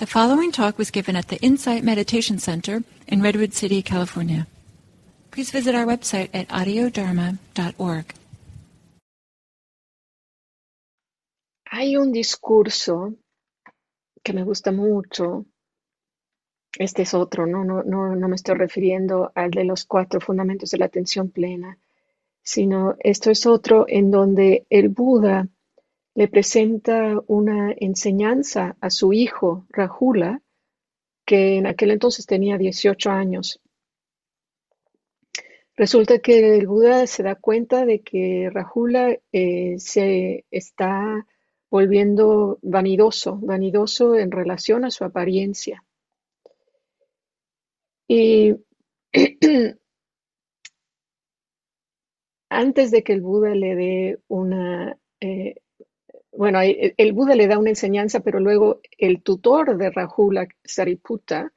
The following talk was given at the Insight Meditation Center in Redwood City, California. Please visit our website at audiodharma.org. Hay un discurso que me gusta mucho. Este es otro, ¿no? No, no, no me estoy refiriendo al de los cuatro fundamentos de la atención plena, sino esto es otro en donde el Buda le presenta una enseñanza a su hijo Rahula, que en aquel entonces tenía 18 años. Resulta que el Buda se da cuenta de que Rahula eh, se está volviendo vanidoso, vanidoso en relación a su apariencia. Y antes de que el Buda le dé una, eh, bueno, el Buda le da una enseñanza, pero luego el tutor de Rahula, Sariputta,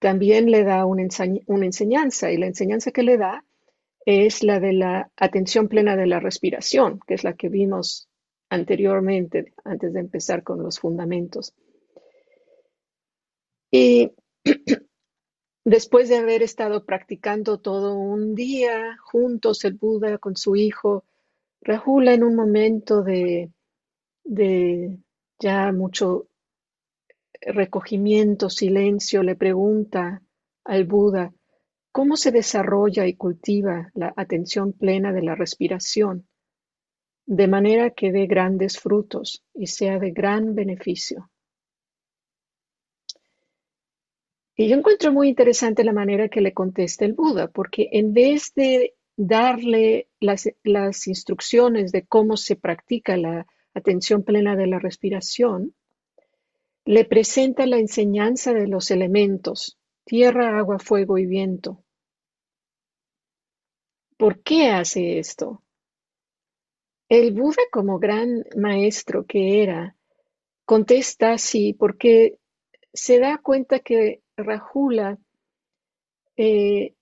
también le da una, una enseñanza, y la enseñanza que le da es la de la atención plena de la respiración, que es la que vimos anteriormente, antes de empezar con los fundamentos. Y después de haber estado practicando todo un día juntos el Buda con su hijo, Rahula en un momento de, de ya mucho recogimiento, silencio, le pregunta al Buda, ¿cómo se desarrolla y cultiva la atención plena de la respiración? de manera que dé grandes frutos y sea de gran beneficio. Y yo encuentro muy interesante la manera que le contesta el Buda, porque en vez de darle las, las instrucciones de cómo se practica la atención plena de la respiración, le presenta la enseñanza de los elementos, tierra, agua, fuego y viento. ¿Por qué hace esto? El Buda, como gran maestro que era, contesta así porque se da cuenta que Rahula eh,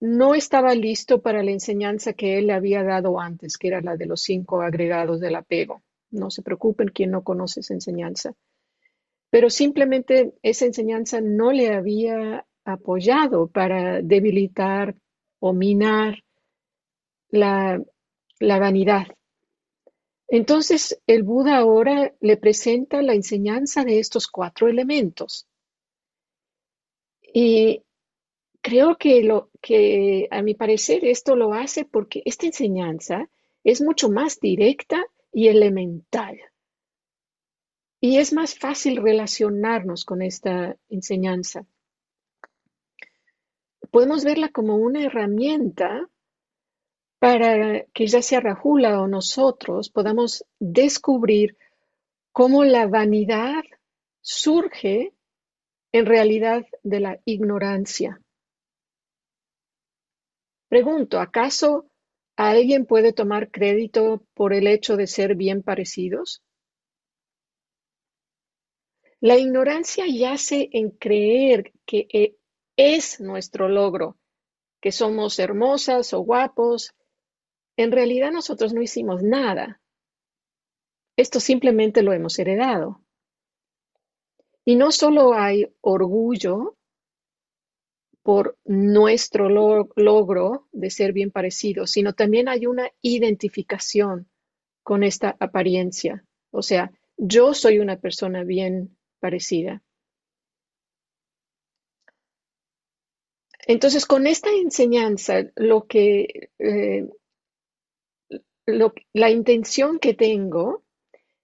no estaba listo para la enseñanza que él le había dado antes, que era la de los cinco agregados del apego. No se preocupen quien no conoce esa enseñanza. Pero simplemente esa enseñanza no le había apoyado para debilitar o minar la, la vanidad. Entonces el Buda ahora le presenta la enseñanza de estos cuatro elementos. Y creo que lo que a mi parecer esto lo hace porque esta enseñanza es mucho más directa y elemental. Y es más fácil relacionarnos con esta enseñanza. Podemos verla como una herramienta para que ya sea Rahula o nosotros podamos descubrir cómo la vanidad surge en realidad de la ignorancia. Pregunto, ¿acaso alguien puede tomar crédito por el hecho de ser bien parecidos? La ignorancia yace en creer que eh, es nuestro logro, que somos hermosas o guapos, en realidad nosotros no hicimos nada. Esto simplemente lo hemos heredado. Y no solo hay orgullo por nuestro logro de ser bien parecidos, sino también hay una identificación con esta apariencia. O sea, yo soy una persona bien parecida. Entonces, con esta enseñanza, lo que eh, la intención que tengo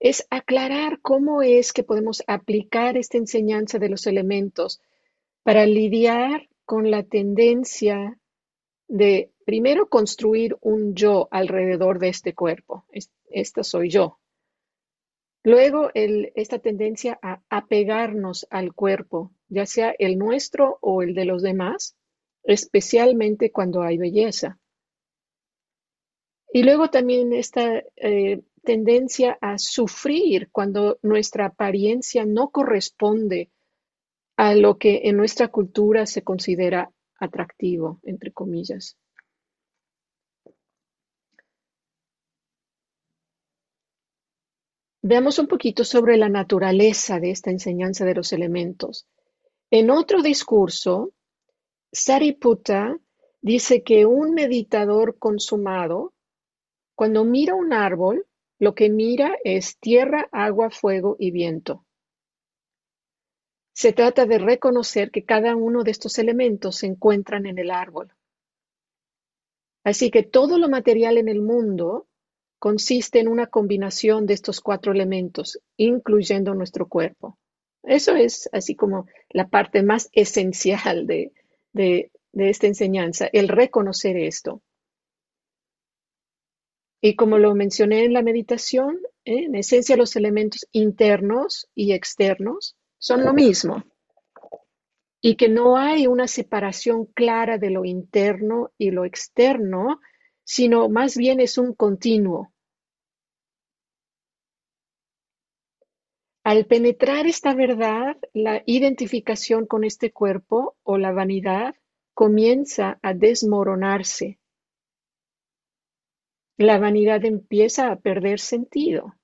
es aclarar cómo es que podemos aplicar esta enseñanza de los elementos para lidiar con la tendencia de primero construir un yo alrededor de este cuerpo. Esta soy yo. Luego, esta tendencia a apegarnos al cuerpo, ya sea el nuestro o el de los demás, especialmente cuando hay belleza. Y luego también esta eh, tendencia a sufrir cuando nuestra apariencia no corresponde a lo que en nuestra cultura se considera atractivo, entre comillas. Veamos un poquito sobre la naturaleza de esta enseñanza de los elementos. En otro discurso, Sariputta dice que un meditador consumado, cuando mira un árbol, lo que mira es tierra, agua, fuego y viento. Se trata de reconocer que cada uno de estos elementos se encuentran en el árbol. Así que todo lo material en el mundo consiste en una combinación de estos cuatro elementos, incluyendo nuestro cuerpo. Eso es así como la parte más esencial de, esta enseñanza, el reconocer esto. Y como lo mencioné en la meditación, ¿eh? en esencia los elementos internos y externos son lo mismo. Y que no hay una separación clara de lo interno y lo externo, sino más bien es un continuo. Al penetrar esta verdad, la identificación con este cuerpo o la vanidad comienza a desmoronarse. La vanidad empieza a perder sentido.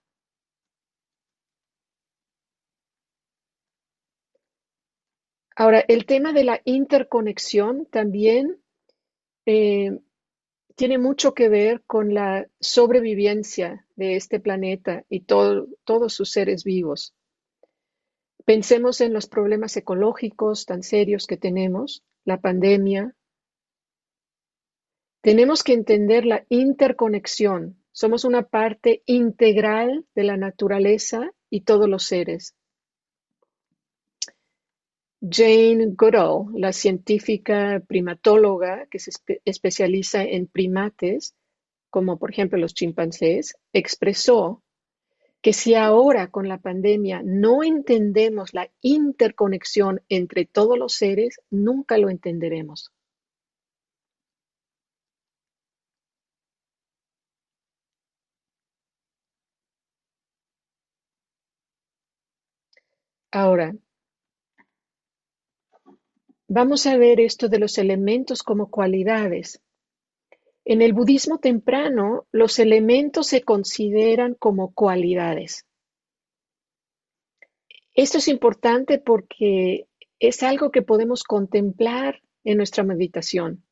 Ahora, el tema de la interconexión también eh, tiene mucho que ver con la sobrevivencia de este planeta y todos sus seres vivos. Pensemos en los problemas ecológicos tan serios que tenemos, la pandemia. Tenemos que entender la interconexión. Somos una parte integral de la naturaleza y todos los seres. Jane Goodall, la científica primatóloga que se especializa en primates, como por ejemplo los chimpancés, expresó que si ahora con la pandemia no entendemos la interconexión entre todos los seres, nunca lo entenderemos. Ahora, Vamos a ver esto de los elementos como cualidades. En el budismo temprano, los elementos se consideran como cualidades. Esto es importante porque es algo que podemos contemplar en nuestra meditación,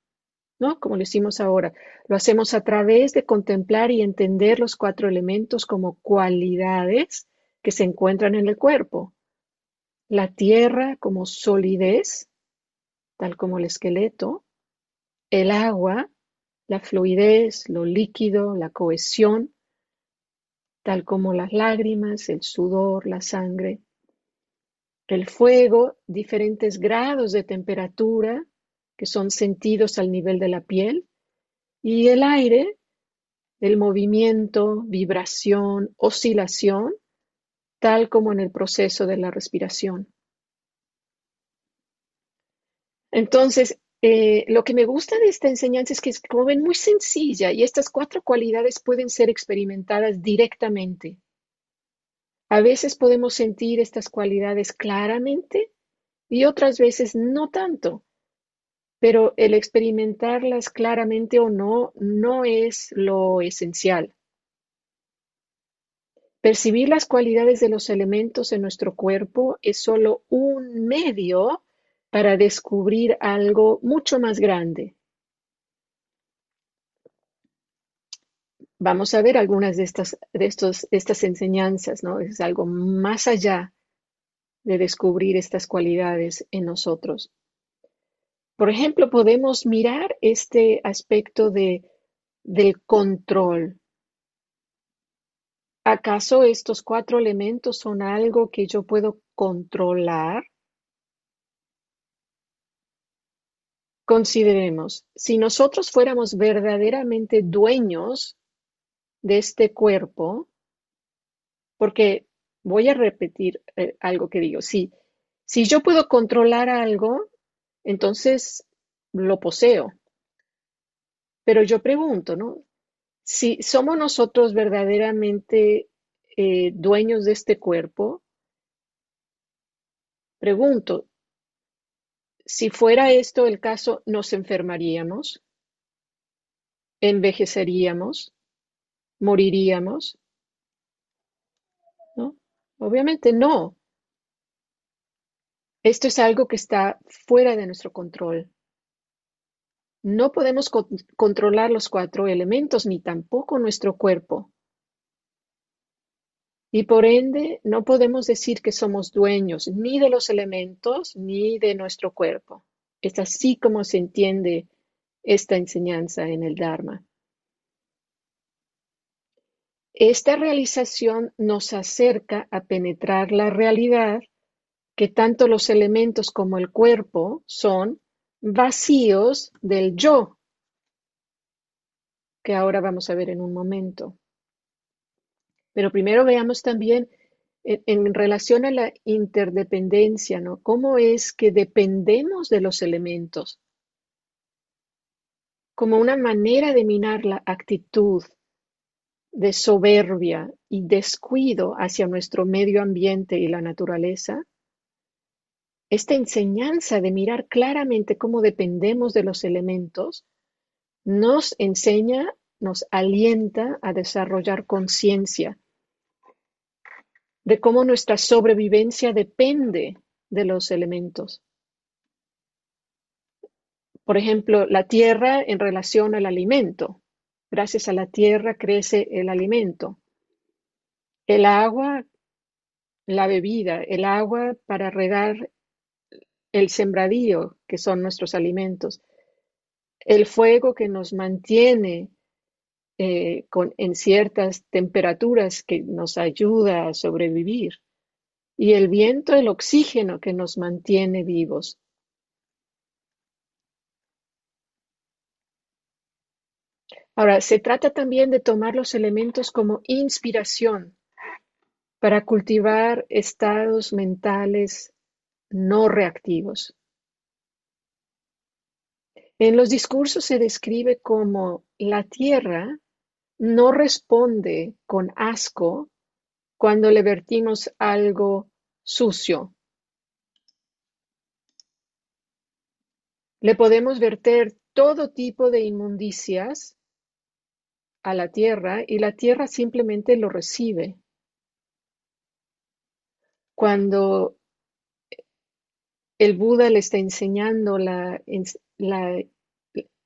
¿no? Como lo hicimos ahora. Lo hacemos a través de contemplar y entender los cuatro elementos como cualidades que se encuentran en el cuerpo. La tierra como solidez, tal como el esqueleto, el agua, la fluidez, lo líquido, la cohesión, tal como las lágrimas, el sudor, la sangre, el fuego, diferentes grados de temperatura que son sentidos al nivel de la piel, y el aire, el movimiento, vibración, oscilación, tal como en el proceso de la respiración. Entonces, eh, lo que me gusta de esta enseñanza es que es, como ven, muy sencilla y estas cuatro cualidades pueden ser experimentadas directamente. A veces podemos sentir estas cualidades claramente y otras veces no tanto, pero el experimentarlas claramente o no no es lo esencial. Percibir las cualidades de los elementos en nuestro cuerpo es solo un medio para descubrir algo mucho más grande. Vamos a ver algunas de estas, de estos, estas enseñanzas, ¿no? Es algo más allá de descubrir estas cualidades en nosotros. Por ejemplo, podemos mirar este aspecto de, del control. ¿Acaso estos cuatro elementos son algo que yo puedo controlar? Consideremos, si nosotros fuéramos verdaderamente dueños de este cuerpo, porque voy a repetir eh, algo que digo, si, si yo puedo controlar algo, entonces lo poseo. Pero yo pregunto, ¿no? Si somos nosotros verdaderamente eh, dueños de este cuerpo, pregunto, si fuera esto el caso, nos enfermaríamos, envejeceríamos, moriríamos. Obviamente no. Esto es algo que está fuera de nuestro control. No podemos controlar los cuatro elementos ni tampoco nuestro cuerpo. Y por ende, no podemos decir que somos dueños ni de los elementos ni de nuestro cuerpo. Es así como se entiende esta enseñanza en el Dharma. Esta realización nos acerca a penetrar la realidad que tanto los elementos como el cuerpo son vacíos del yo, que ahora vamos a ver en un momento. Pero primero veamos también en, relación a la interdependencia, ¿no? ¿Cómo es que dependemos de los elementos? Como una manera de minar la actitud de soberbia y descuido hacia nuestro medio ambiente y la naturaleza, esta enseñanza de mirar claramente cómo dependemos de los elementos nos enseña, nos alienta a desarrollar conciencia de cómo nuestra sobrevivencia depende de los elementos. Por ejemplo, la tierra en relación al alimento. Gracias a la tierra crece el alimento. El agua, la bebida, el agua para regar el sembradío, que son nuestros alimentos, el fuego que nos mantiene eh, con, en ciertas temperaturas que nos ayuda a sobrevivir, y el viento, el oxígeno que nos mantiene vivos. Ahora, se trata también de tomar los elementos como inspiración para cultivar estados mentales no reactivos. En los discursos se describe como la tierra no responde con asco cuando le vertimos algo sucio. Le podemos verter todo tipo de inmundicias a la tierra y la tierra simplemente lo recibe. Cuando el Buda le está enseñando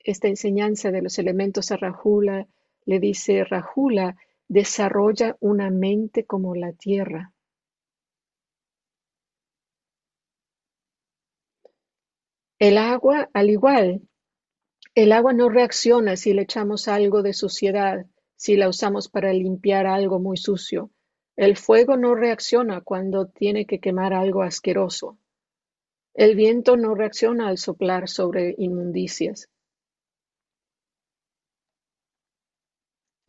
esta enseñanza de los elementos a Rahula, le dice, Rahula, desarrolla una mente como la tierra. El agua, al igual, el agua no reacciona si le echamos algo de suciedad, si la usamos para limpiar algo muy sucio. El fuego no reacciona cuando tiene que quemar algo asqueroso. El viento no reacciona al soplar sobre inmundicias.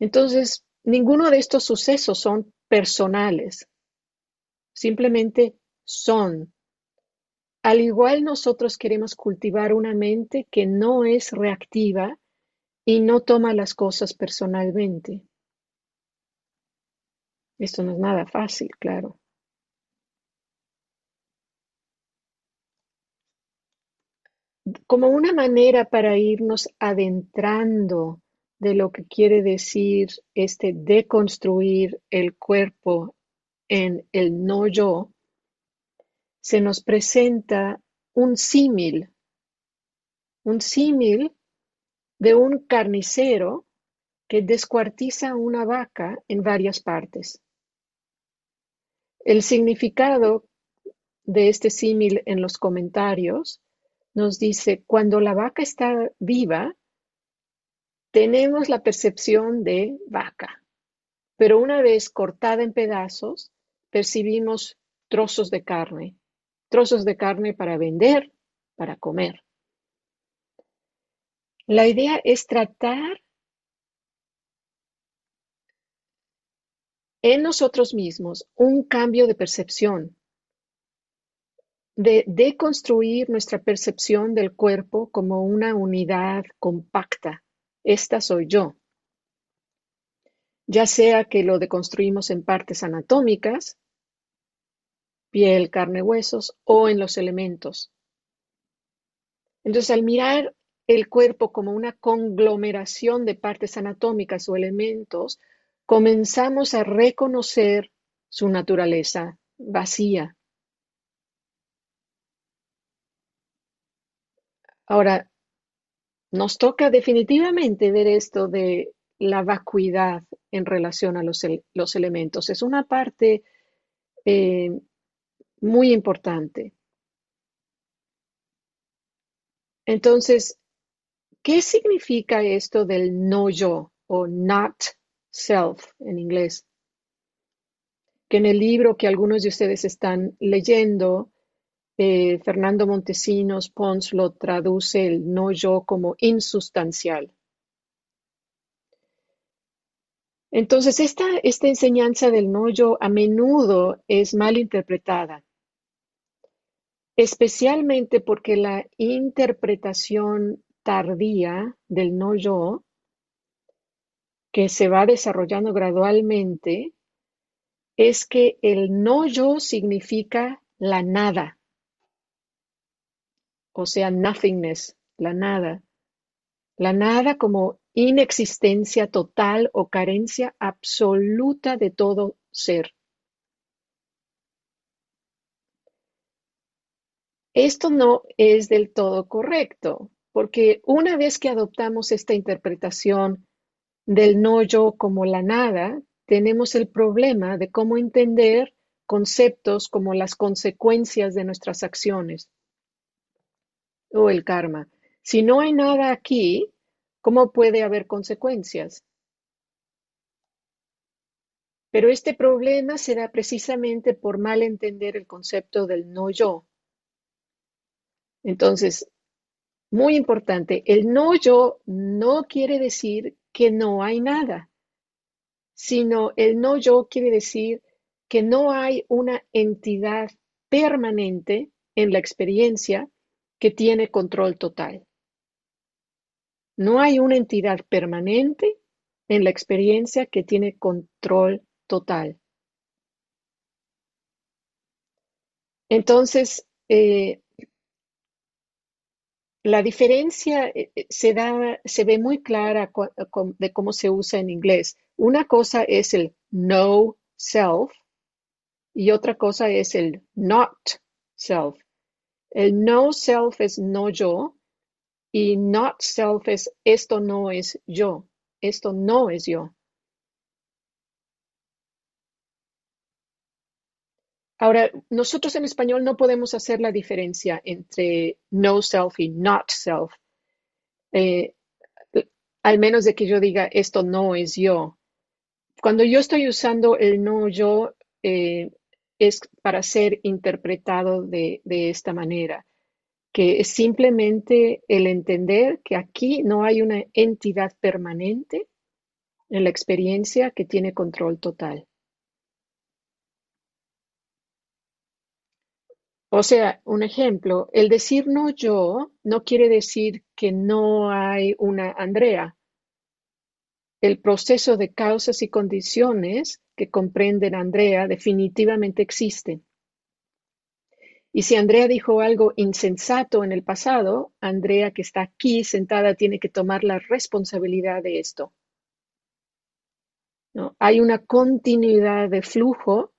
Entonces, ninguno de estos sucesos son personales, simplemente son. Al igual nosotros queremos cultivar una mente que no es reactiva y no toma las cosas personalmente. Esto no es nada fácil, claro. como una manera para irnos adentrando de lo que quiere decir este deconstruir el cuerpo en el no yo, se nos presenta un símil, un símil de un carnicero que descuartiza una vaca en varias partes. El significado de este símil en los comentarios nos dice, cuando la vaca está viva, tenemos la percepción de vaca, pero una vez cortada en pedazos, percibimos trozos de carne, trozos de carne para vender, para comer. La idea es tratar en nosotros mismos un cambio de percepción, de deconstruir nuestra percepción del cuerpo como una unidad compacta. Esta soy yo. Ya sea que lo deconstruimos en partes anatómicas, piel, carne, huesos, o en los elementos. Entonces, al mirar el cuerpo como una conglomeración de partes anatómicas o elementos, comenzamos a reconocer su naturaleza vacía. Ahora, nos toca definitivamente ver esto de la vacuidad en relación a los, elementos. Es una parte eh, muy importante. Entonces, ¿qué significa esto del no yo o not self en inglés? Que en el libro que algunos de ustedes están leyendo, eh, Fernando Montesinos Pons lo traduce el no yo como insustancial. Entonces, esta, esta enseñanza del no yo a menudo es mal interpretada, especialmente porque la interpretación tardía del no yo, que se va desarrollando gradualmente, es que el no yo significa la nada, o sea, nothingness, la nada. La nada como inexistencia total o carencia absoluta de todo ser. Esto no es del todo correcto, porque una vez que adoptamos esta interpretación del no yo como la nada, tenemos el problema de cómo entender conceptos como las consecuencias de nuestras acciones o el karma. Si no hay nada aquí, ¿Cómo puede haber consecuencias? Pero este problema se da precisamente por mal entender el concepto del no yo. Entonces, muy importante, el no yo no quiere decir que no hay nada, sino el no yo quiere decir que no hay una entidad permanente en la experiencia que tiene control total. No hay una entidad permanente en la experiencia que tiene control total. Entonces, eh, la diferencia eh, eh, se, da, se ve muy clara de cómo se usa en inglés. Una cosa es el no self y otra cosa es el not self. El no self es no yo y not self es esto no es yo, esto no es yo. Ahora, nosotros en español no podemos hacer la diferencia entre no self y not self. Eh, al menos de que yo diga esto no es yo. Cuando yo estoy usando el no yo, eh, es para ser interpretado de esta manera que es simplemente el entender que aquí no hay una entidad permanente en la experiencia que tiene control total. O sea, un ejemplo, el decir no yo no quiere decir que no hay una Andrea. El proceso de causas y condiciones que comprenden Andrea definitivamente existe. Y si Andrea dijo algo insensato en el pasado, Andrea que está aquí sentada tiene que tomar la responsabilidad de esto. ¿No? Hay una continuidad de flujo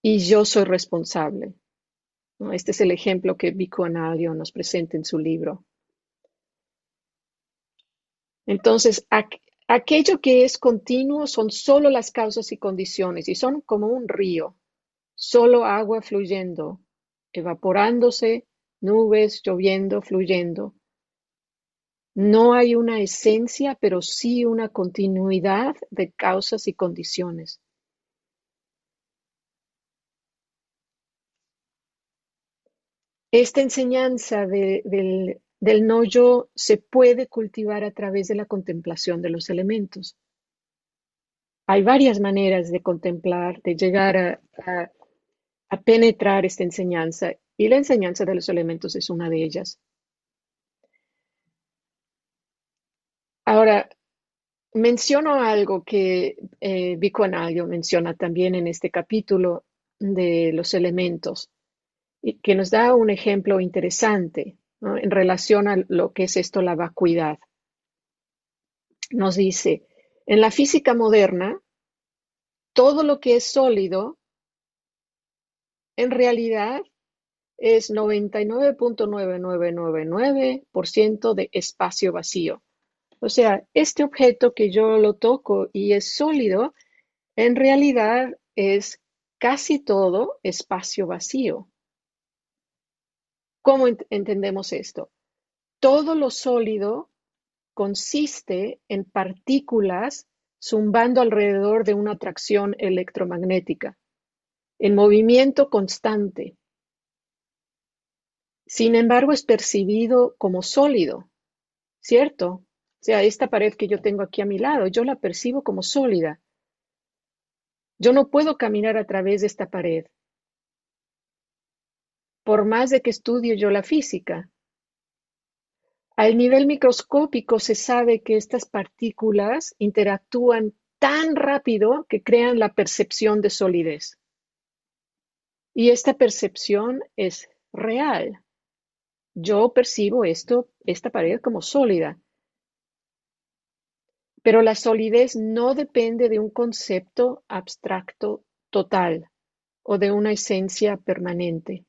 y yo soy responsable. Este es el ejemplo que Vico Analio nos presenta en su libro. Entonces, aquello que es continuo son solo las causas y condiciones y son como un río, solo agua fluyendo, evaporándose, nubes, lloviendo, fluyendo. No hay una esencia, pero sí una continuidad de causas y condiciones. Esta enseñanza del, del no yo se puede cultivar a través de la contemplación de los elementos. Hay varias maneras de contemplar, de llegar a penetrar esta enseñanza y la enseñanza de los elementos es una de ellas. Ahora, menciono algo que eh, Vico menciona también en este capítulo de los elementos, y que nos da un ejemplo interesante en relación a lo que es esto, la vacuidad. Nos dice, en la física moderna, todo lo que es sólido en realidad es 99.9999% de espacio vacío. O sea, este objeto que yo lo toco y es sólido, en realidad es casi todo espacio vacío. ¿Cómo entendemos esto? Todo lo sólido consiste en partículas zumbando alrededor de una atracción electromagnética, en movimiento constante. Sin embargo, es percibido como sólido, ¿cierto? O sea, esta pared que yo tengo aquí a mi lado, yo la percibo como sólida. Yo no puedo caminar a través de esta pared, por más de que estudie yo la física. Al nivel microscópico se sabe que estas partículas interactúan tan rápido que crean la percepción de solidez. Y esta percepción es real. Yo percibo esto, esta pared como sólida. Pero la solidez no depende de un concepto abstracto total o de una esencia permanente.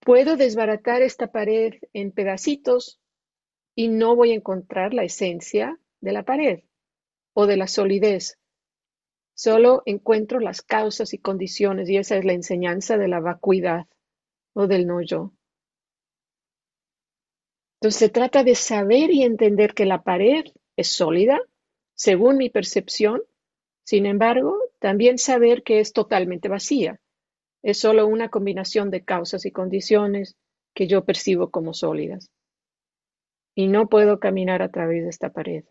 Puedo desbaratar esta pared en pedacitos y no voy a encontrar la esencia de la pared o de la solidez. Solo encuentro las causas y condiciones y esa es la enseñanza de la vacuidad o del no yo. Entonces se trata de saber y entender que la pared es sólida, según mi percepción, sin embargo, también saber que es totalmente vacía es solo una combinación de causas y condiciones que yo percibo como sólidas. Y no puedo caminar a través de esta pared.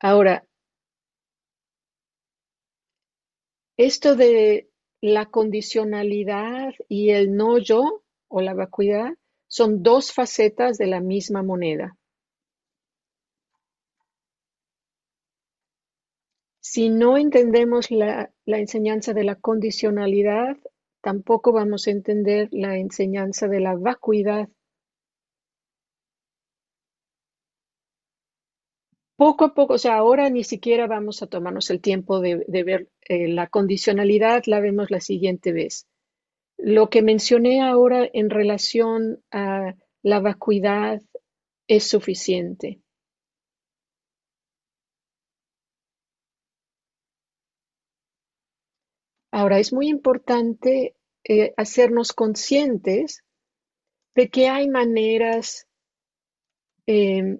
Ahora, esto de la condicionalidad y el no yo o la vacuidad son dos facetas de la misma moneda. Si no entendemos la, enseñanza de la condicionalidad, tampoco vamos a entender la enseñanza de la vacuidad. Poco a poco, o sea, ahora ni siquiera vamos a tomarnos el tiempo de, ver eh, la condicionalidad, la vemos la siguiente vez. Lo que mencioné ahora en relación a la vacuidad es suficiente. Ahora, es muy importante eh, hacernos conscientes de que hay maneras em,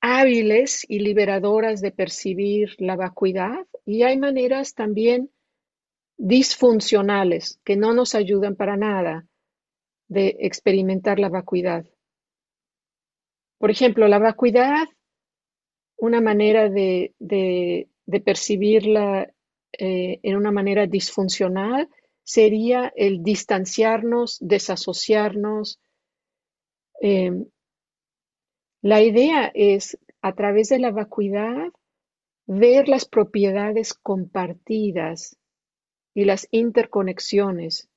hábiles y liberadoras de percibir la vacuidad y hay maneras también disfuncionales que no nos ayudan para nada de experimentar la vacuidad. Por ejemplo, la vacuidad, una manera de, de percibirla eh, en una manera disfuncional sería el distanciarnos, desasociarnos. Em, la idea es, a través de la vacuidad, ver las propiedades compartidas y las interconexiones.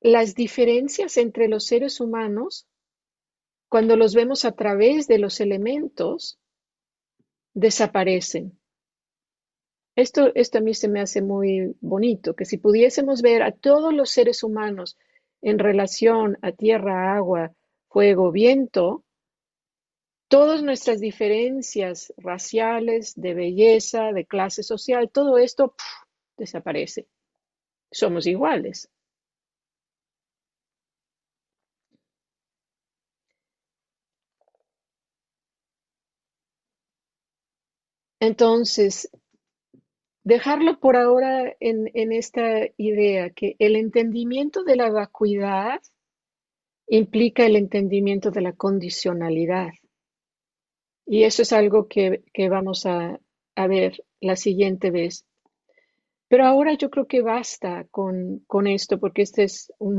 las diferencias entre los seres humanos, cuando los vemos a través de los elementos, desaparecen. Esto, esto a mí se me hace muy bonito, que si pudiésemos ver a todos los seres humanos en relación a tierra, agua, fuego, viento, todas nuestras diferencias raciales, de belleza, de clase social, todo esto desaparece. Somos iguales. Entonces, dejarlo por ahora en, esta idea que el entendimiento de la vacuidad implica el entendimiento de la condicionalidad. Y eso es algo que, vamos a, ver la siguiente vez. Pero ahora yo creo que basta con, esto, porque este es un,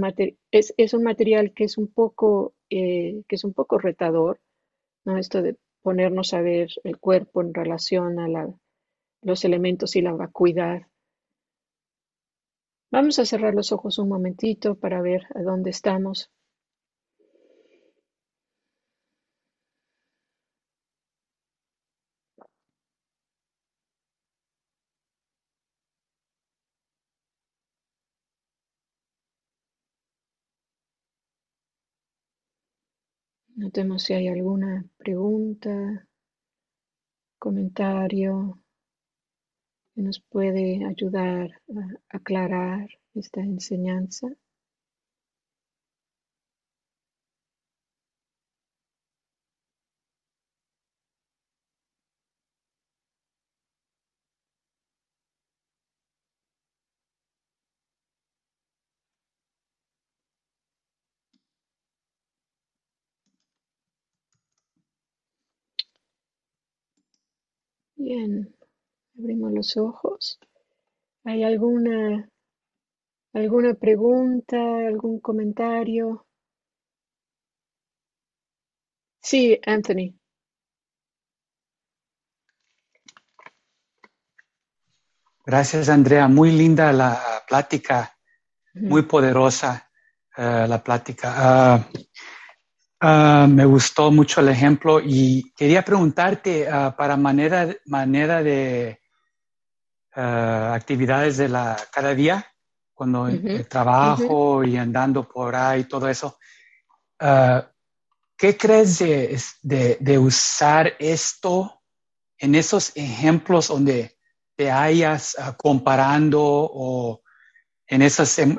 material que es un poco, eh, que es un poco retador, ¿no? Esto de ponernos a ver el cuerpo en relación a los elementos y la vacuidad. Vamos a cerrar los ojos un momentito para ver a dónde estamos. Notemos si hay alguna pregunta, comentario que nos puede ayudar a aclarar esta enseñanza. Bien, abrimos los ojos. ¿Hay alguna, alguna pregunta, algún comentario? Sí, Anthony. Gracias, Andrea. Muy linda la plática, muy poderosa eh, la plática. Ah, ah, me gustó mucho el ejemplo y quería preguntarte ah, para manera, manera de actividades de la cada día, cuando trabajo y andando por ahí, todo eso. ¿Qué crees de, de, de usar esto en esos ejemplos donde te hayas comparando o en esos em,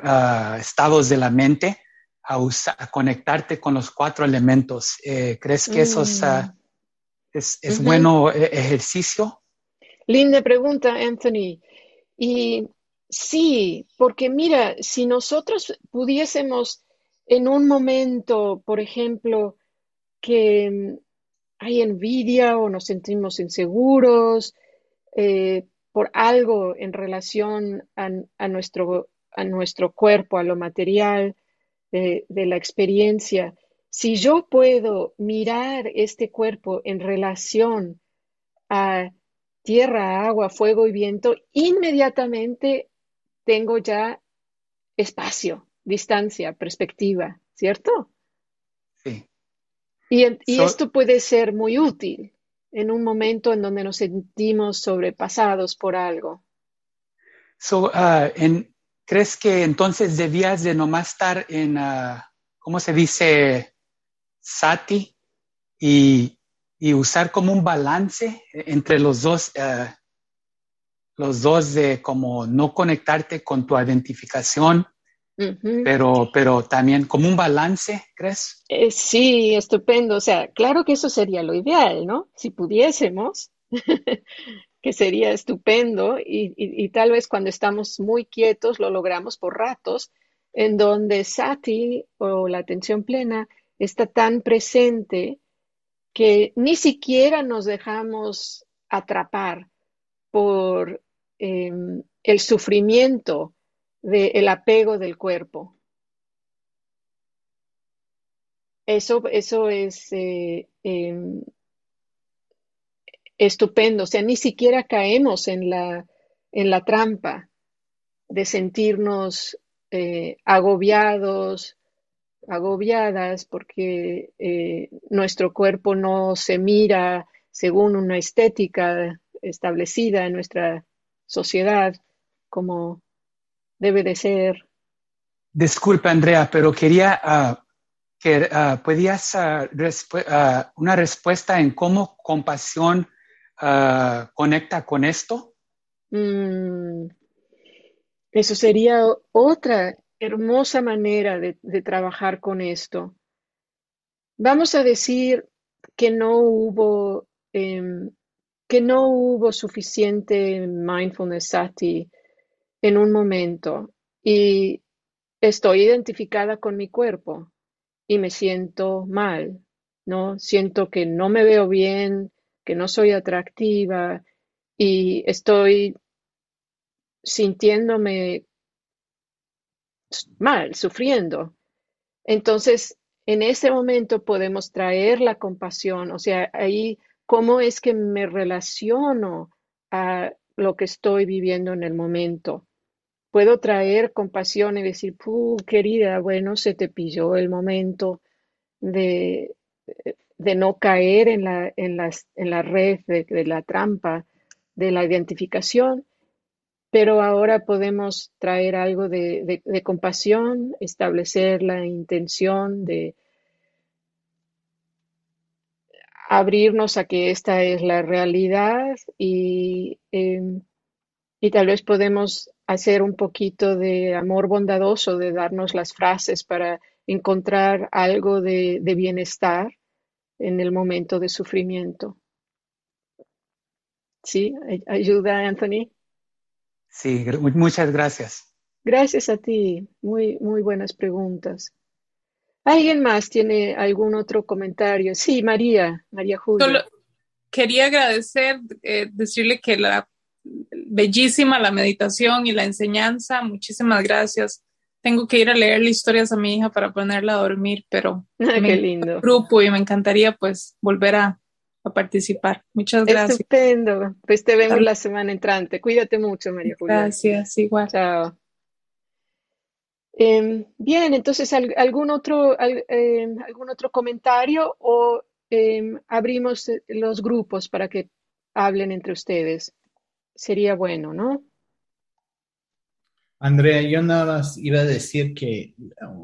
estados de la mente a, conectarte con los cuatro elementos. Eh, ¿Crees que eso es, ah, mm. bueno e, ejercicio? Linda pregunta, Anthony. Y sí, porque mira, si nosotros pudiésemos en un momento, por ejemplo, que mm, hay envidia o nos sentimos inseguros, eh, por algo en relación a, nuestro, a nuestro cuerpo, a lo material de, la experiencia, si yo puedo mirar este cuerpo en relación a tierra, agua, fuego y viento, inmediatamente tengo ya espacio, distancia, perspectiva, ¿cierto? Sí. Y, esto puede ser muy útil en un momento en donde nos sentimos sobrepasados por algo. So, uh, en, ¿Crees que entonces debías de nomás estar en, uh, ¿cómo se dice? Sati y, y, usar como un balance entre los dos, uh, los dos de como no conectarte con tu identificación pero, pero también como un balance, ¿crees? Eh, sí, estupendo. O sea, claro que eso sería lo ideal, ¿no? Si pudiésemos, que sería estupendo y, tal vez cuando estamos muy quietos lo logramos por ratos, en donde sati o la atención plena está tan presente que ni siquiera nos dejamos atrapar por em, el sufrimiento del apego del cuerpo. Eso, eso es eh, em, estupendo. O sea, ni siquiera caemos en la, en la trampa de sentirnos eh, agobiados, agobiadas, porque eh, nuestro cuerpo no se mira según una estética establecida en nuestra sociedad como debe de ser. Disculpa, Andrea, pero quería ah, que uh, podías uh, una respuesta en cómo compasión conecta con esto. Mm, eso sería otra hermosa manera de, de trabajar con esto. Vamos a decir que no hubo em, que no hubo suficiente mindfulness sati en un momento y estoy identificada con mi cuerpo y me siento mal, ¿no? Siento que no me veo bien, que no soy atractiva y estoy sintiéndome mal, sufriendo. Entonces, en ese momento podemos traer la compasión, o sea, ahí, ¿cómo es que me relaciono a lo que estoy viviendo en el momento? Puedo traer compasión y decir, querida, bueno, se te pilló el momento de, de no caer en la, en en la red de, la trampa de la identificación, pero ahora podemos traer algo de, de compasión, establecer la intención de, abrirnos a que esta es la realidad y, em, y tal vez podemos hacer un poquito de amor bondadoso, de darnos las frases para encontrar algo de, de bienestar en el momento de sufrimiento. ¿Sí? ¿Ayuda, Anthony? Sí, muchas gracias. Gracias a ti. Muy, muy buenas preguntas. ¿Alguien más tiene algún otro comentario? Sí, María, María Julia. quería agradecer, eh, decirle que la bellísima la meditación y la enseñanza. Muchísimas gracias. Tengo que ir a leerle historias a mi hija para ponerla a dormir, pero ah, qué lindo. grupo y me encantaría pues volver a, participar. Muchas gracias. Estupendo. Pues te vemos la semana entrante. Cuídate mucho, María Julia. Gracias, igual. Chao. Em, bien, entonces, ¿algún otro, em, algún otro comentario o em, abrimos los grupos para que hablen entre ustedes? Sería bueno, ¿no? Andrea, yo nada más iba a decir que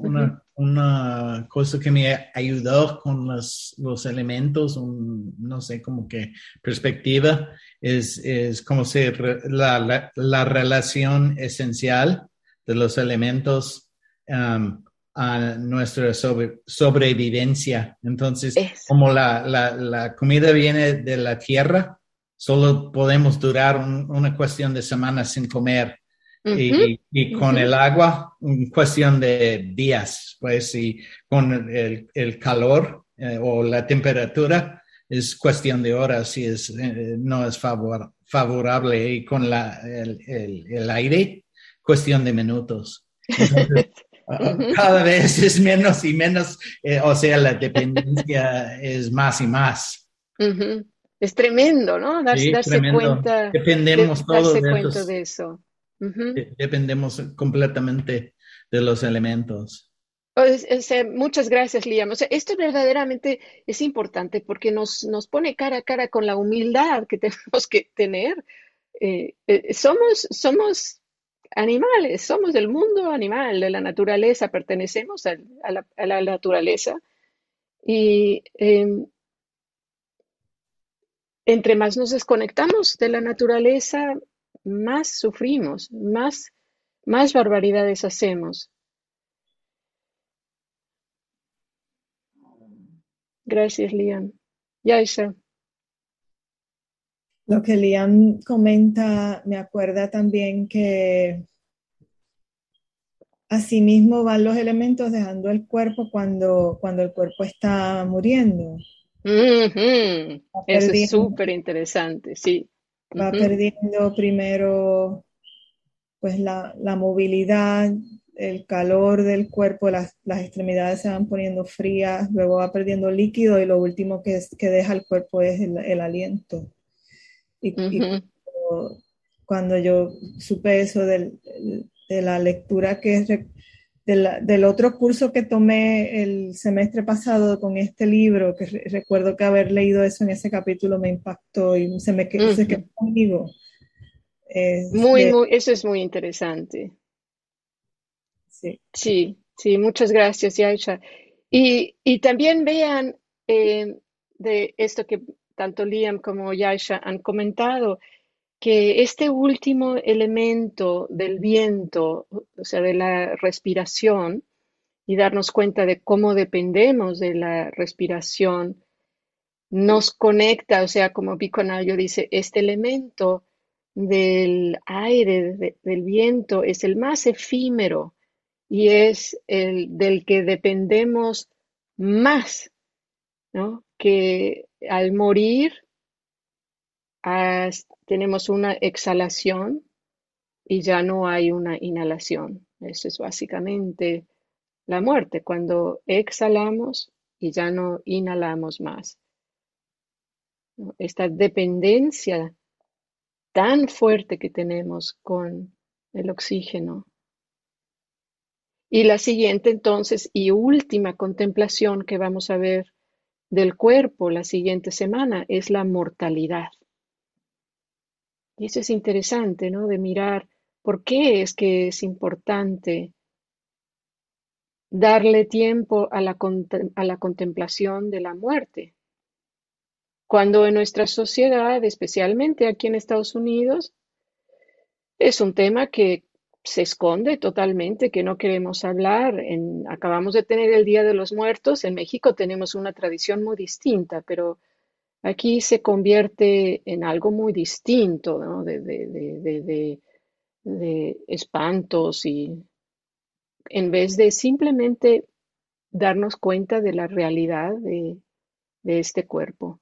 una, una cosa que me ayudó con los, los elementos, no sé, como que perspectiva, es, es como se la, la, relación esencial de los elementos um, a nuestra sobrevivencia. Entonces, como la, la, la, comida viene de la tierra, solo podemos durar una cuestión de semanas sin comer y, con el agua, en cuestión de días, pues, y con el, el calor eh, o la temperatura, es cuestión de horas y es, eh, no es favor, favorable. Y con la, el, el, aire, cuestión de minutos. cada vez es menos y menos, eh, o sea, la dependencia es más y más. Es tremendo, ¿no? Darse, cuenta. Dependemos todos de, de eso. Dependemos completamente de los elementos. muchas gracias, Liam. esto verdaderamente es importante porque nos, nos pone cara a cara con la humildad que tenemos que tener. Eh, eh, somos, somos animales, somos del mundo animal, de la naturaleza, pertenecemos a, la, naturaleza. Y em, entre más nos desconectamos de la naturaleza, más sufrimos, más, más barbaridades hacemos. Gracias, Liam. Yaisha. Lo que Liam comenta me acuerda también que asimismo van los elementos dejando el cuerpo cuando, cuando el cuerpo está muriendo. Eso es súper interesante, sí va perdiendo primero pues la, movilidad, el calor del cuerpo, las, extremidades se van poniendo frías, luego va perdiendo líquido y lo último que, que deja el cuerpo es el, aliento. Y, cuando, yo supe eso de la lectura que del, otro curso que tomé el semestre pasado con este libro, que recuerdo que haber leído eso en ese capítulo me impactó y se me quedó, conmigo. muy, muy, eso es muy interesante. Sí, sí, sí muchas gracias, Yaisha. Y, y también vean eh, de esto que tanto Liam como Yaisha han comentado, que este último elemento del viento, o sea, de la respiración, y darnos cuenta de cómo dependemos de la respiración, nos conecta, o sea, como Piconayo dice, este elemento del aire, del viento, es el más efímero y es el del que dependemos más, ¿no? Que al morir tenemos una exhalación y ya no hay una inhalación. Eso es básicamente la muerte, cuando exhalamos y ya no inhalamos más. Esta dependencia tan fuerte que tenemos con el oxígeno. Y la siguiente entonces y última contemplación que vamos a ver del cuerpo la siguiente semana es la mortalidad. Y eso es interesante, ¿no? De mirar por qué es que es importante darle tiempo a la, a la contemplación de la muerte. cuando en nuestra sociedad, especialmente aquí en Estados Unidos, es un tema que se esconde totalmente, que no queremos hablar. acabamos de tener el Día de los Muertos. En México tenemos una tradición muy distinta, pero aquí se convierte en algo muy distinto, de, espantos y en vez de simplemente darnos cuenta de la realidad de, este cuerpo,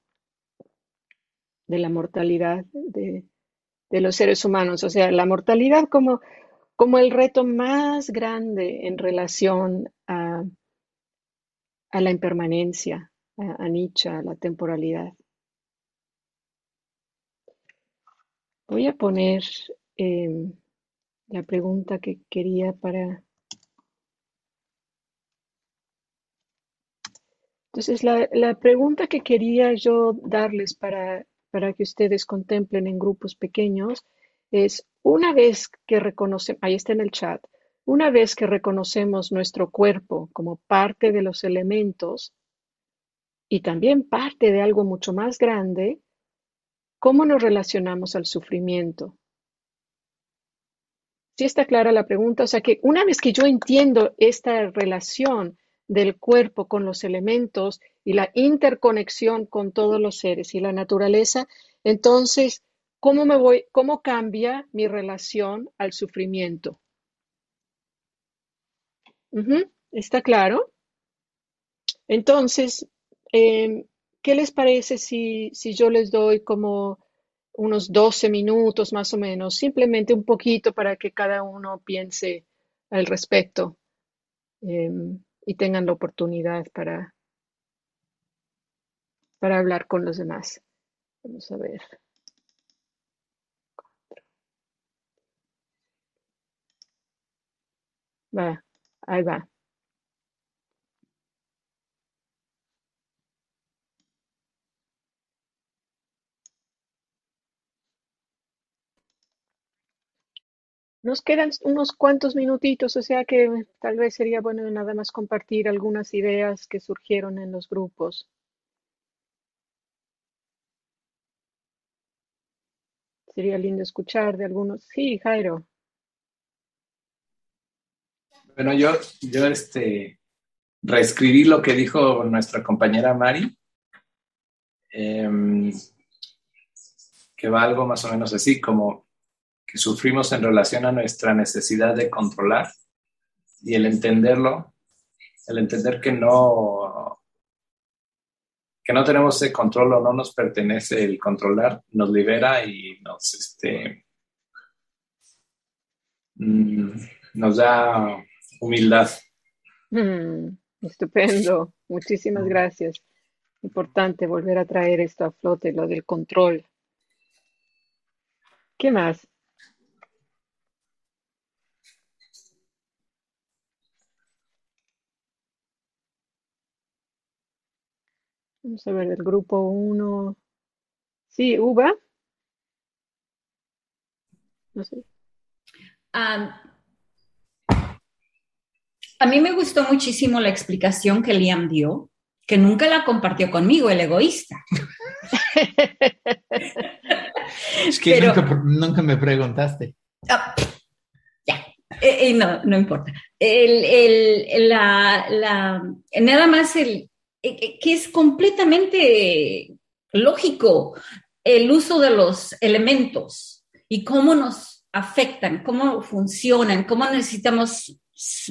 de la mortalidad de, los seres humanos, o sea, la mortalidad como, el reto más grande en relación a, a la impermanencia, a, Nietzsche, a la temporalidad. Voy a poner em, la pregunta que quería para... Entonces, la, la pregunta que quería yo darles para, para que ustedes contemplen en grupos pequeños es, una vez que reconocemos, ahí está en el chat, una vez que reconocemos nuestro cuerpo como parte de los elementos y también parte de algo mucho más grande, ¿cómo nos relacionamos al sufrimiento? Sí está clara la pregunta. O sea que una vez que yo entiendo esta relación del cuerpo con los elementos y la interconexión con todos los seres y la naturaleza, entonces, ¿cómo me voy, cómo cambia mi relación al sufrimiento? ¿Está claro? Entonces, em, ¿qué les parece si, si yo les doy como unos 12 minutos más o menos, simplemente un poquito para que cada uno piense al respecto em, y tengan la oportunidad para, para hablar con los demás. Vamos a ver. Va, ahí va. Nos quedan unos cuantos minutitos, o sea que tal vez sería bueno nada más compartir algunas ideas que surgieron en los grupos. Sería lindo escuchar de algunos. Sí, Jairo. Bueno, yo, yo este, reescribí lo que dijo nuestra compañera Mari, em, que va algo más o menos así, como que sufrimos en relación a nuestra necesidad de controlar y el entenderlo, el entender que no, que no tenemos ese control o no nos pertenece el controlar, nos libera y nos, este, mm, nos da humildad. Mm, estupendo, muchísimas gracias. Importante volver a traer esto a flote, lo del control. ¿Qué más? Vamos a ver, del grupo 1. Sí, Uva. No sé. a mí me gustó muchísimo la explicación que Liam dio, que nunca la compartió conmigo, el egoísta. es que nunca, me preguntaste. Ah, ya, eh, eh, no, no importa. El, el, la, la, nada más el, que es completamente lógico el uso de los elementos y cómo nos afectan, cómo funcionan, cómo necesitamos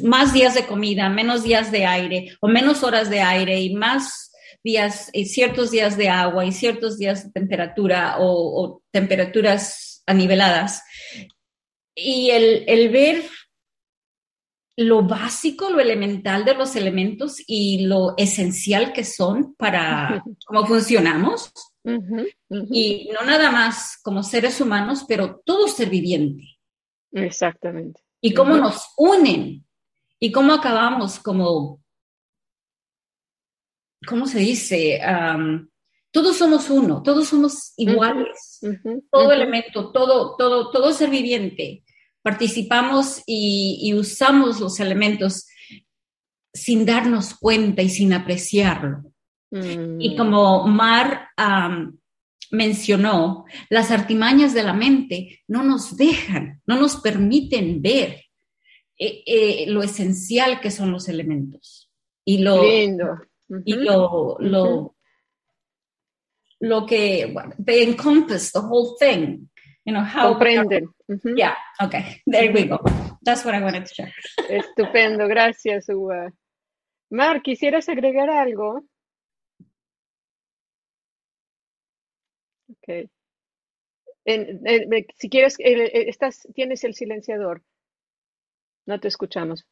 más días de comida, menos días de aire o menos horas de aire y más días, y ciertos días de agua y ciertos días de temperatura o, temperaturas aniveladas. Y el, el ver lo básico, lo elemental de los elementos y lo esencial que son para cómo funcionamos. Y no nada más como seres humanos, pero todo ser viviente. Exactamente. Y cómo nos unen y cómo acabamos como, ¿cómo se dice? todos somos uno, todos somos iguales. Todo elemento, todo, todo, todo ser viviente participamos y, usamos los elementos sin darnos cuenta y sin apreciarlo. Y como Mar mencionó, las artimañas de la mente no nos dejan, no nos permiten ver eh, eh, lo esencial que son los elementos. Y lo, y lo, lo, lo que, they encompass the whole thing. You know, how Comprenden. Yeah, okay, there we go. That's what I wanted to share. Estupendo, gracias, Uva. Mar, ¿quisieras agregar algo? Ok. si quieres, estás, tienes el silenciador. No te escuchamos.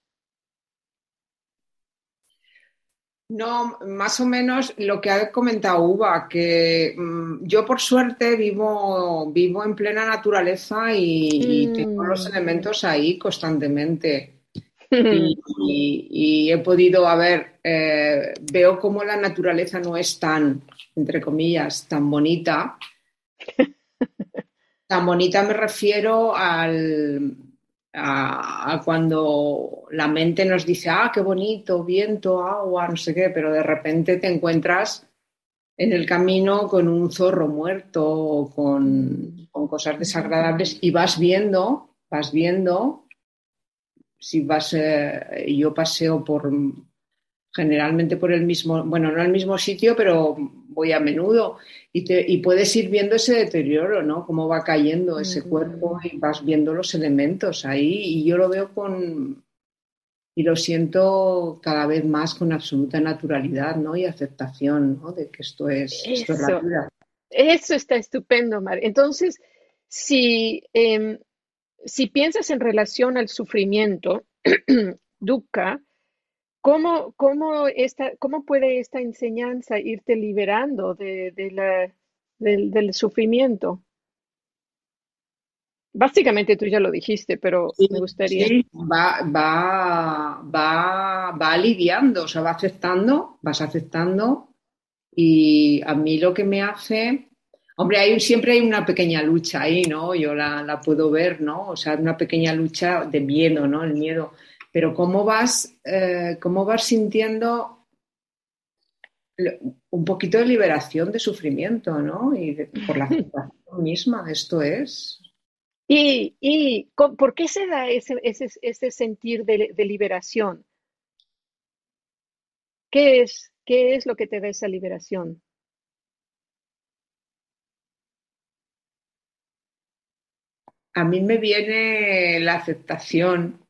No, más o menos lo que ha comentado Uva, que mm, yo por suerte vivo, vivo en plena naturaleza y, tengo los mm. elementos ahí constantemente. y, he podido, a ver, eh, veo cómo la naturaleza no es tan, entre comillas, tan bonita. tan bonita me refiero al, a, cuando la mente nos dice, ah, qué bonito, viento, agua, no sé qué, pero de repente te encuentras en el camino con un zorro muerto o con, con cosas desagradables y vas viendo, vas viendo, si vas, eh, yo paseo por generalmente por el mismo, bueno, no el mismo sitio, pero voy a menudo y, te, y puedes ir viendo ese deterioro, ¿no? Cómo va cayendo ese cuerpo y vas viendo los elementos ahí y yo lo veo con y lo siento cada vez más con absoluta naturalidad, ¿no? Y aceptación, ¿no? De que esto es, esto es la vida. Eso está estupendo, Mar. Entonces, si, em, si piensas en relación al sufrimiento, dukkha, ¿Cómo, cómo, esta, ¿Cómo puede esta enseñanza irte liberando de, la, del, sufrimiento? Básicamente tú ya lo dijiste, pero me gustaría. Sí, va, va, va, va aliviando, o sea, va aceptando, vas aceptando. Y a mí lo que me hace, hombre, hay, siempre hay una pequeña lucha ahí, ¿no? Yo la, la puedo ver, ¿no? O sea, una pequeña lucha de miedo, ¿no? El miedo pero cómo vas, eh, cómo vas sintiendo un poquito de liberación de sufrimiento, ¿no? Y por la situación misma, esto es. ¿Y, y por qué se da ese, ese, sentir de, liberación? ¿Qué es, ¿Qué es lo que te da esa liberación? A mí me viene la aceptación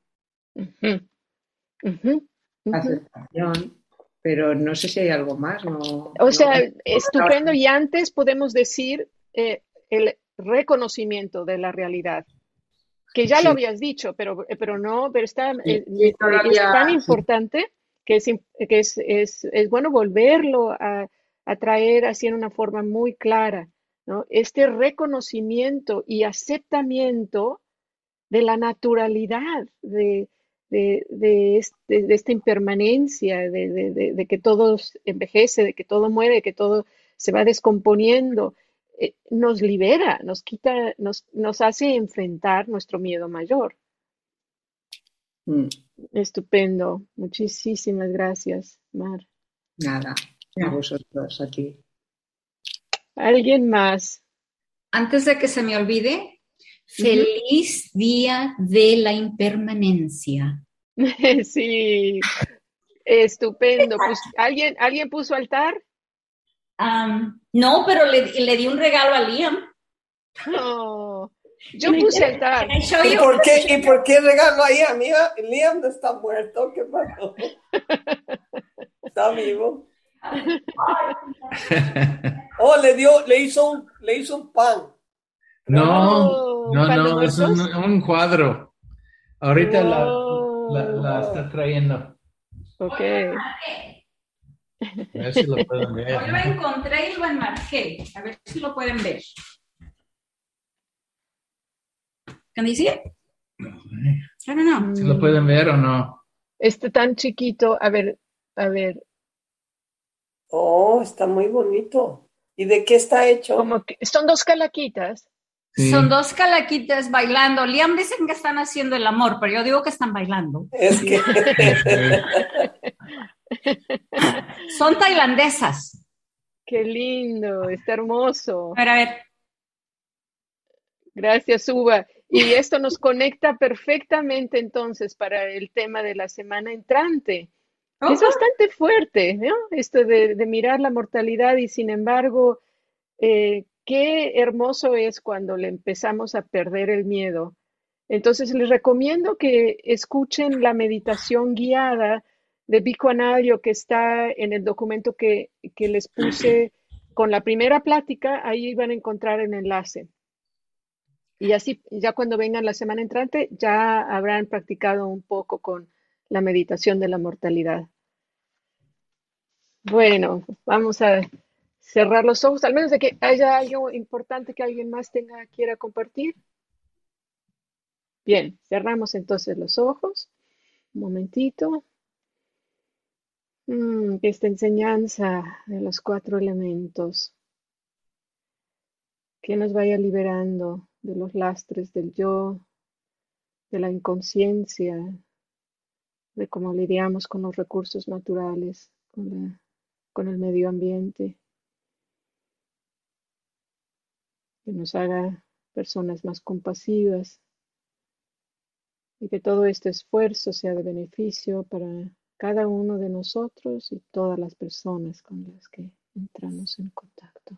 Aceptación, pero no sé si hay algo más. No, o sea, estupendo. Y antes podemos decir eh, el reconocimiento de la realidad, que ya lo habías dicho, pero, eh, pero no, pero está, eh, es tan importante que, es, que es, es, es bueno volverlo a, a, traer así en una forma muy clara. ¿no? Este reconocimiento y aceptamiento de la naturalidad, de, de, este, de, esta impermanencia, de, que todo envejece, de que todo muere, de que todo se va descomponiendo, eh, nos libera, nos quita, nos, nos, hace enfrentar nuestro miedo mayor. Mm. Estupendo. Muchísimas gracias, Mar. Nada, a vosotros, aquí. ¿Alguien más? Antes de que se me olvide, Feliz día de la impermanencia. Sí, estupendo. Pues, ¿alguien, ¿Alguien puso altar? no, pero le, di un regalo a Liam. yo puse altar. ¿Y por, qué, ¿Y por qué regalo a Liam? Liam no está muerto, ¿qué pasó? Está vivo. Oh, le dio, le hizo un, le hizo un pan. No, no, no, es un, cuadro. Ahorita la, está trayendo. Ok. A ver si lo pueden ver. Yo lo encontré y lo enmarqué. A ver si lo pueden ver. ¿Qué dice? No, no, no. Si lo pueden ver o no. Este tan chiquito. A ver, a ver. Oh, está muy bonito. ¿Y de qué está hecho? Como que son dos calaquitas. Son dos calaquitas bailando. Liam dicen que están haciendo el amor, pero yo digo que están bailando. Es que... Son tailandesas. Qué lindo, está hermoso. A ver, a ver. Gracias, Uva. Y esto nos conecta perfectamente entonces para el tema de la semana entrante. Es bastante fuerte, ¿no? Esto de, de mirar la mortalidad y sin embargo, eh, qué hermoso es cuando le empezamos a perder el miedo. Entonces les recomiendo que escuchen la meditación guiada de Vico Anadio que está en el documento que, que les puse con la primera plática, ahí van a encontrar el enlace. Y así, ya cuando vengan la semana entrante, ya habrán practicado un poco con la meditación de la mortalidad. Bueno, vamos a cerrar los ojos, al menos de que haya algo importante que alguien más tenga, quiera compartir. Bien, cerramos entonces los ojos. Un momentito. Mm, esta enseñanza de los cuatro elementos que nos vaya liberando de los lastres del yo, de la inconsciencia, de cómo lidiamos con los recursos naturales, con, con el medio ambiente, que nos haga personas más compasivas y que todo este esfuerzo sea de beneficio para cada uno de nosotros y todas las personas con las que entramos en contacto.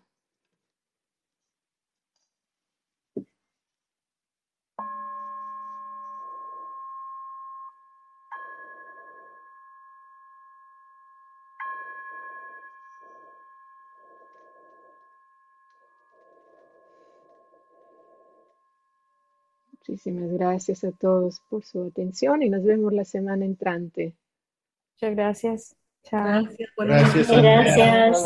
Muchísimas gracias a todos por su atención y nos vemos la semana entrante. Muchas gracias. Chao. Gracias. Gracias.